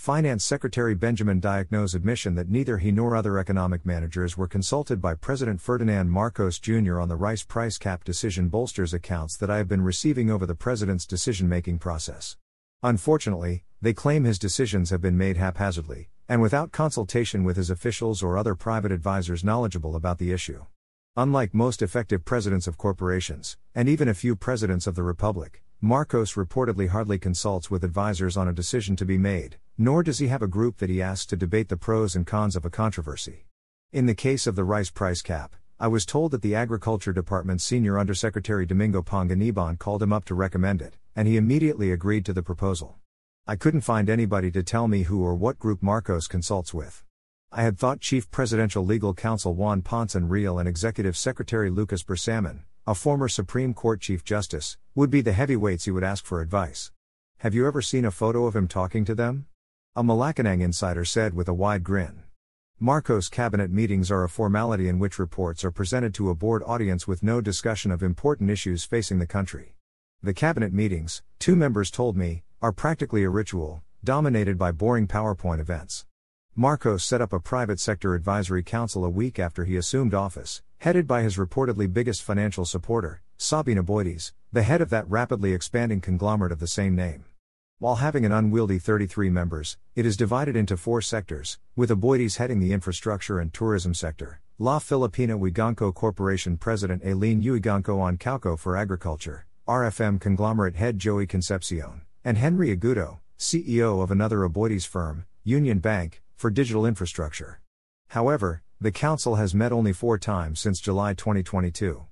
Finance Secretary Benjamin Diokno's admission that neither he nor other economic managers were consulted by President Ferdinand Marcos Jr. on the rice price cap decision bolsters accounts that I have been receiving over the president's decision making process. Unfortunately, they claim his decisions have been made haphazardly, and without consultation with his officials or other private advisors knowledgeable about the issue. Unlike most effective presidents of corporations, and even a few presidents of the Republic, Marcos reportedly hardly consults with advisors on a decision to be made, nor does he have a group that he asks to debate the pros and cons of a controversy. In the case of the rice price cap, I was told that the Agriculture Department's Senior Undersecretary Domingo Panganiban called him up to recommend it, and he immediately agreed to the proposal. I couldn't find anybody to tell me who or what group Marcos consults with. I had thought Chief Presidential Legal Counsel Juan Ponce Enrile and Executive Secretary Lucas Bersamin, a former Supreme Court Chief Justice, would be the heavyweights he would ask for advice. Have you ever seen a photo of him talking to them? A Malacanang insider said with a wide grin. Marcos cabinet meetings are a formality in which reports are presented to a board audience with no discussion of important issues facing the country. The cabinet meetings, two members told me, are practically a ritual, dominated by boring PowerPoint events. Marcos set up a private sector advisory council a week after he assumed office, headed by his reportedly biggest financial supporter, Sabin Aboitiz, the head of that rapidly expanding conglomerate of the same name. While having an unwieldy 33 members, it is divided into four sectors, with Aboitiz heading the infrastructure and tourism sector, La Filipina Wiganco Corporation President Aileen Uiganco on Calco for Agriculture, RFM conglomerate head Joey Concepcion, and Henry Aguda, CEO of another Aboitiz firm, Union Bank, for digital infrastructure. However, the Council has met only four times since July 2022.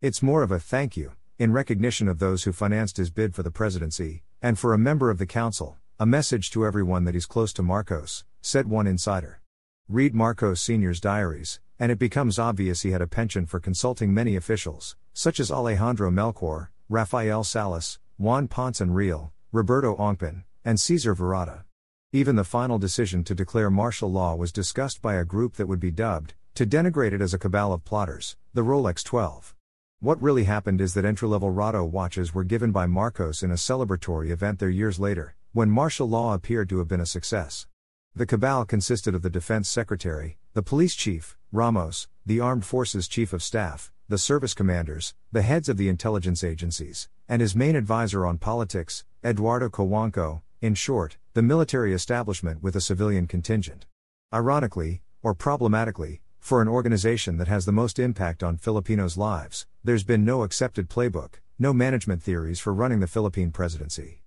It's more of a thank you, in recognition of those who financed his bid for the presidency, and for a member of the Council, a message to everyone that he's close to Marcos, said one insider. Read Marcos Sr.'s diaries, and it becomes obvious he had a penchant for consulting many officials, such as Alejandro Melchor, Rafael Salas, Juan Ponce Enrile, Roberto Ongpin, and Cesar Virata. Even the final decision to declare martial law was discussed by a group that would be dubbed, to denigrate it as a cabal of plotters, the Rolex 12. What really happened is that entry level Rado watches were given by Marcos in a celebratory event there years later, when martial law appeared to have been a success. The cabal consisted of the defense secretary, the police chief, Ramos, the armed forces chief of staff, the service commanders, the heads of the intelligence agencies, and his main advisor on politics, Eduardo Cojuangco, in short, the military establishment with a civilian contingent. Ironically, or problematically, for an organization that has the most impact on Filipinos' lives, there's been no accepted playbook, no management theories for running the Philippine presidency.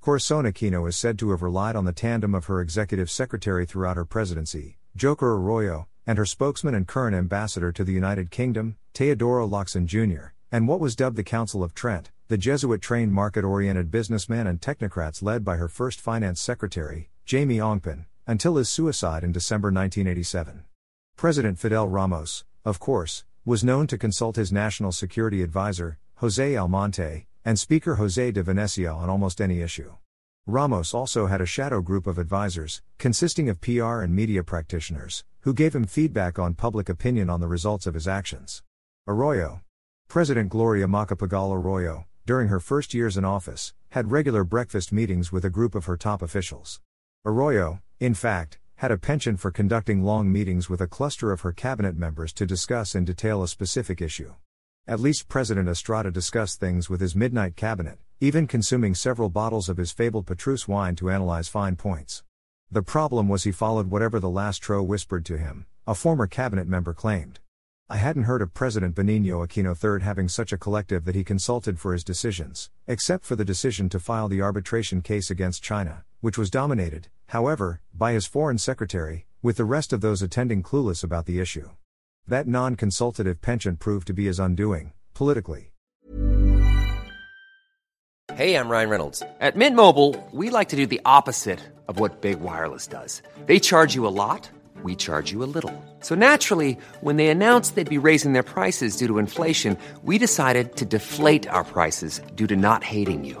Corazon Aquino is said to have relied on the tandem of her executive secretary throughout her presidency, Joker Arroyo, and her spokesman and current ambassador to the United Kingdom, Teodoro Locsin Jr., and what was dubbed the Council of Trent, the Jesuit trained market oriented businessman and technocrats led by her first finance secretary, Jaime Ongpin, until his suicide in December 1987. President Fidel Ramos, of course, was known to consult his national security advisor, Jose Almonte, and Speaker Jose de Venecia on almost any issue. Ramos also had a shadow group of advisors, consisting of PR and media practitioners, who gave him feedback on public opinion on the results of his actions. Arroyo. President Gloria Macapagal Arroyo, during her first years in office, had regular breakfast meetings with a group of her top officials. Arroyo, in fact, had a penchant for conducting long meetings with a cluster of her cabinet members to discuss in detail a specific issue. At least President Estrada discussed things with his midnight cabinet, even consuming several bottles of his fabled Petrus wine to analyze fine points. The problem was he followed whatever the last tro whispered to him, a former cabinet member claimed. I hadn't heard of President Benigno Aquino III having such a collective that he consulted for his decisions, except for the decision to file the arbitration case against China, which was dominated, however, by his foreign secretary, with the rest of those attending clueless about the issue. That non consultative penchant proved to be his undoing, politically. Hey, I'm Ryan Reynolds. At Mint Mobile, we like to do the opposite of what Big Wireless does. They charge you a lot, we charge you a little. So naturally, when they announced they'd be raising their prices due to inflation, we decided to deflate our prices due to not hating you.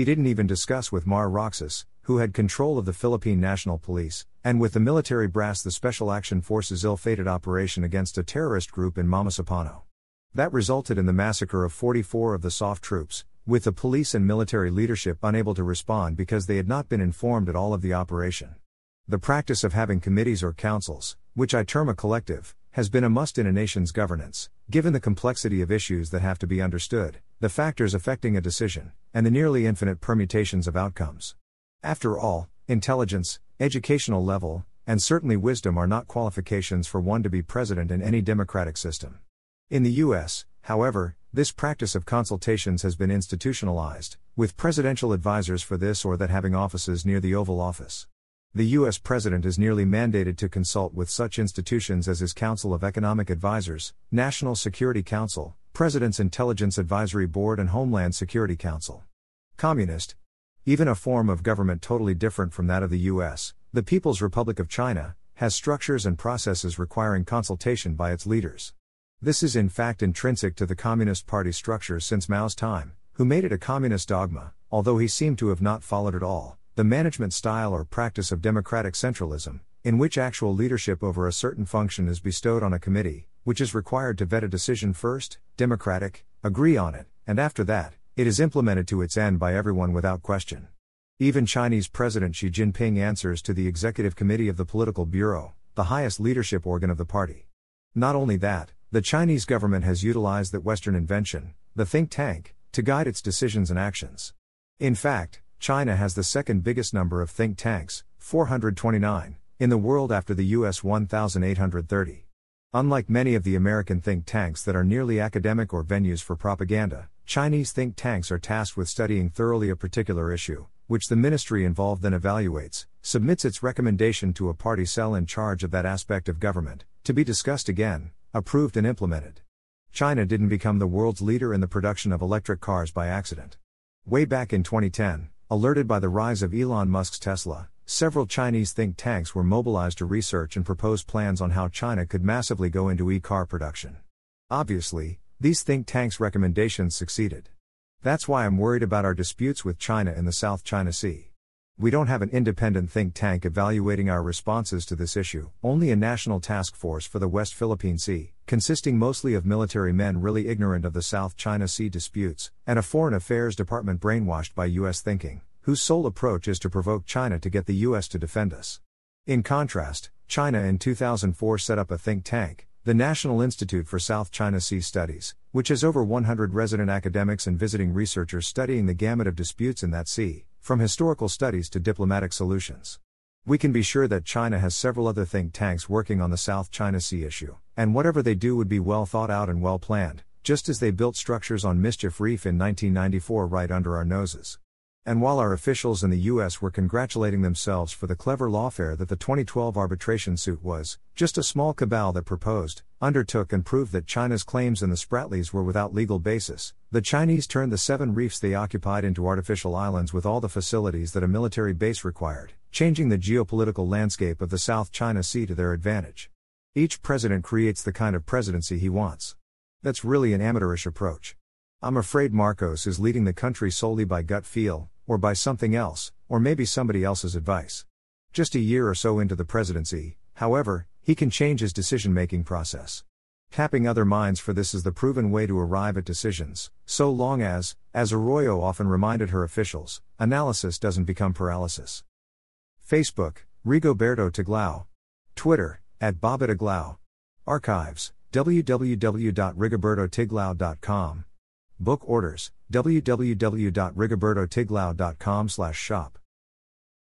He didn't even discuss with Mar Roxas, who had control of the Philippine National Police, and with the military brass the Special Action Force's ill fated operation against a terrorist group in Mamasapano. That resulted in the massacre of 44 of the SAF troops, with the police and military leadership unable to respond because they had not been informed at all of the operation. The practice of having committees or councils, which I term a collective, has been a must in a nation's governance, given the complexity of issues that have to be understood, the factors affecting a decision, and the nearly infinite permutations of outcomes. After all, intelligence, educational level, and certainly wisdom are not qualifications for one to be president in any democratic system. In the US, however, this practice of consultations has been institutionalized, with presidential advisors for this or that having offices near the Oval Office. The U.S. President is nearly mandated to consult with such institutions as his Council of Economic Advisers, National Security Council, President's Intelligence Advisory Board, and Homeland Security Council. Communist. Even a form of government totally different from that of the U.S., the People's Republic of China, has structures and processes requiring consultation by its leaders. This is in fact intrinsic to the Communist Party structure since Mao's time, who made it a communist dogma, although he seemed to have not followed it all the management style or practice of democratic centralism, in which actual leadership over a certain function is bestowed on a committee, which is required to vet a decision first, democratic, agree on it, and after that, it is implemented to its end by everyone without question. Even Chinese President Xi Jinping answers to the Executive Committee of the Political Bureau, the highest leadership organ of the party. Not only that, the Chinese government has utilized that Western invention, the think tank, to guide its decisions and actions. In fact, China has the second biggest number of think tanks, 429, in the world after the US 1,830. Unlike many of the American think tanks that are nearly academic or venues for propaganda, Chinese think tanks are tasked with studying thoroughly a particular issue, which the ministry involved then evaluates, submits its recommendation to a party cell in charge of that aspect of government, to be discussed again, approved and implemented. China didn't become the world's leader in the production of electric cars by accident. Way back in 2010, Alerted by the rise of Elon Musk's Tesla, several Chinese think tanks were mobilized to research and propose plans on how China could massively go into e car production. Obviously, these think tanks' recommendations succeeded. That's why I'm worried about our disputes with China in the South China Sea. We don't have an independent think tank evaluating our responses to this issue, only a national task force for the West Philippine Sea, consisting mostly of military men really ignorant of the South China Sea disputes, and a Foreign Affairs Department brainwashed by U.S. thinking, whose sole approach is to provoke China to get the U.S. to defend us. In contrast, China in 2004 set up a think tank, the National Institute for South China Sea Studies, which has over 100 resident academics and visiting researchers studying the gamut of disputes in that sea from historical studies to diplomatic solutions. We can be sure that China has several other think tanks working on the South China Sea issue, and whatever they do would be well thought out and well planned, just as they built structures on Mischief Reef in 1994 right under our noses. And while our officials in the US were congratulating themselves for the clever lawfare that the 2012 arbitration suit was, just a small cabal that proposed, undertook, and proved that China's claims in the Spratlys were without legal basis, the Chinese turned the seven reefs they occupied into artificial islands with all the facilities that a military base required, changing the geopolitical landscape of the South China Sea to their advantage. Each president creates the kind of presidency he wants. That's really an amateurish approach. I'm afraid Marcos is leading the country solely by gut feel, or by something else, or maybe somebody else's advice. Just a year or so into the presidency, however, he can change his decision making process. Tapping other minds for this is the proven way to arrive at decisions, so long as, as Arroyo often reminded her officials, analysis doesn't become paralysis. Facebook, Rigoberto Tiglao. Twitter, at BobiTiglao. Archives, www.rigobertotiglao.com. Book orders, www.rigobertotiglao.com shop.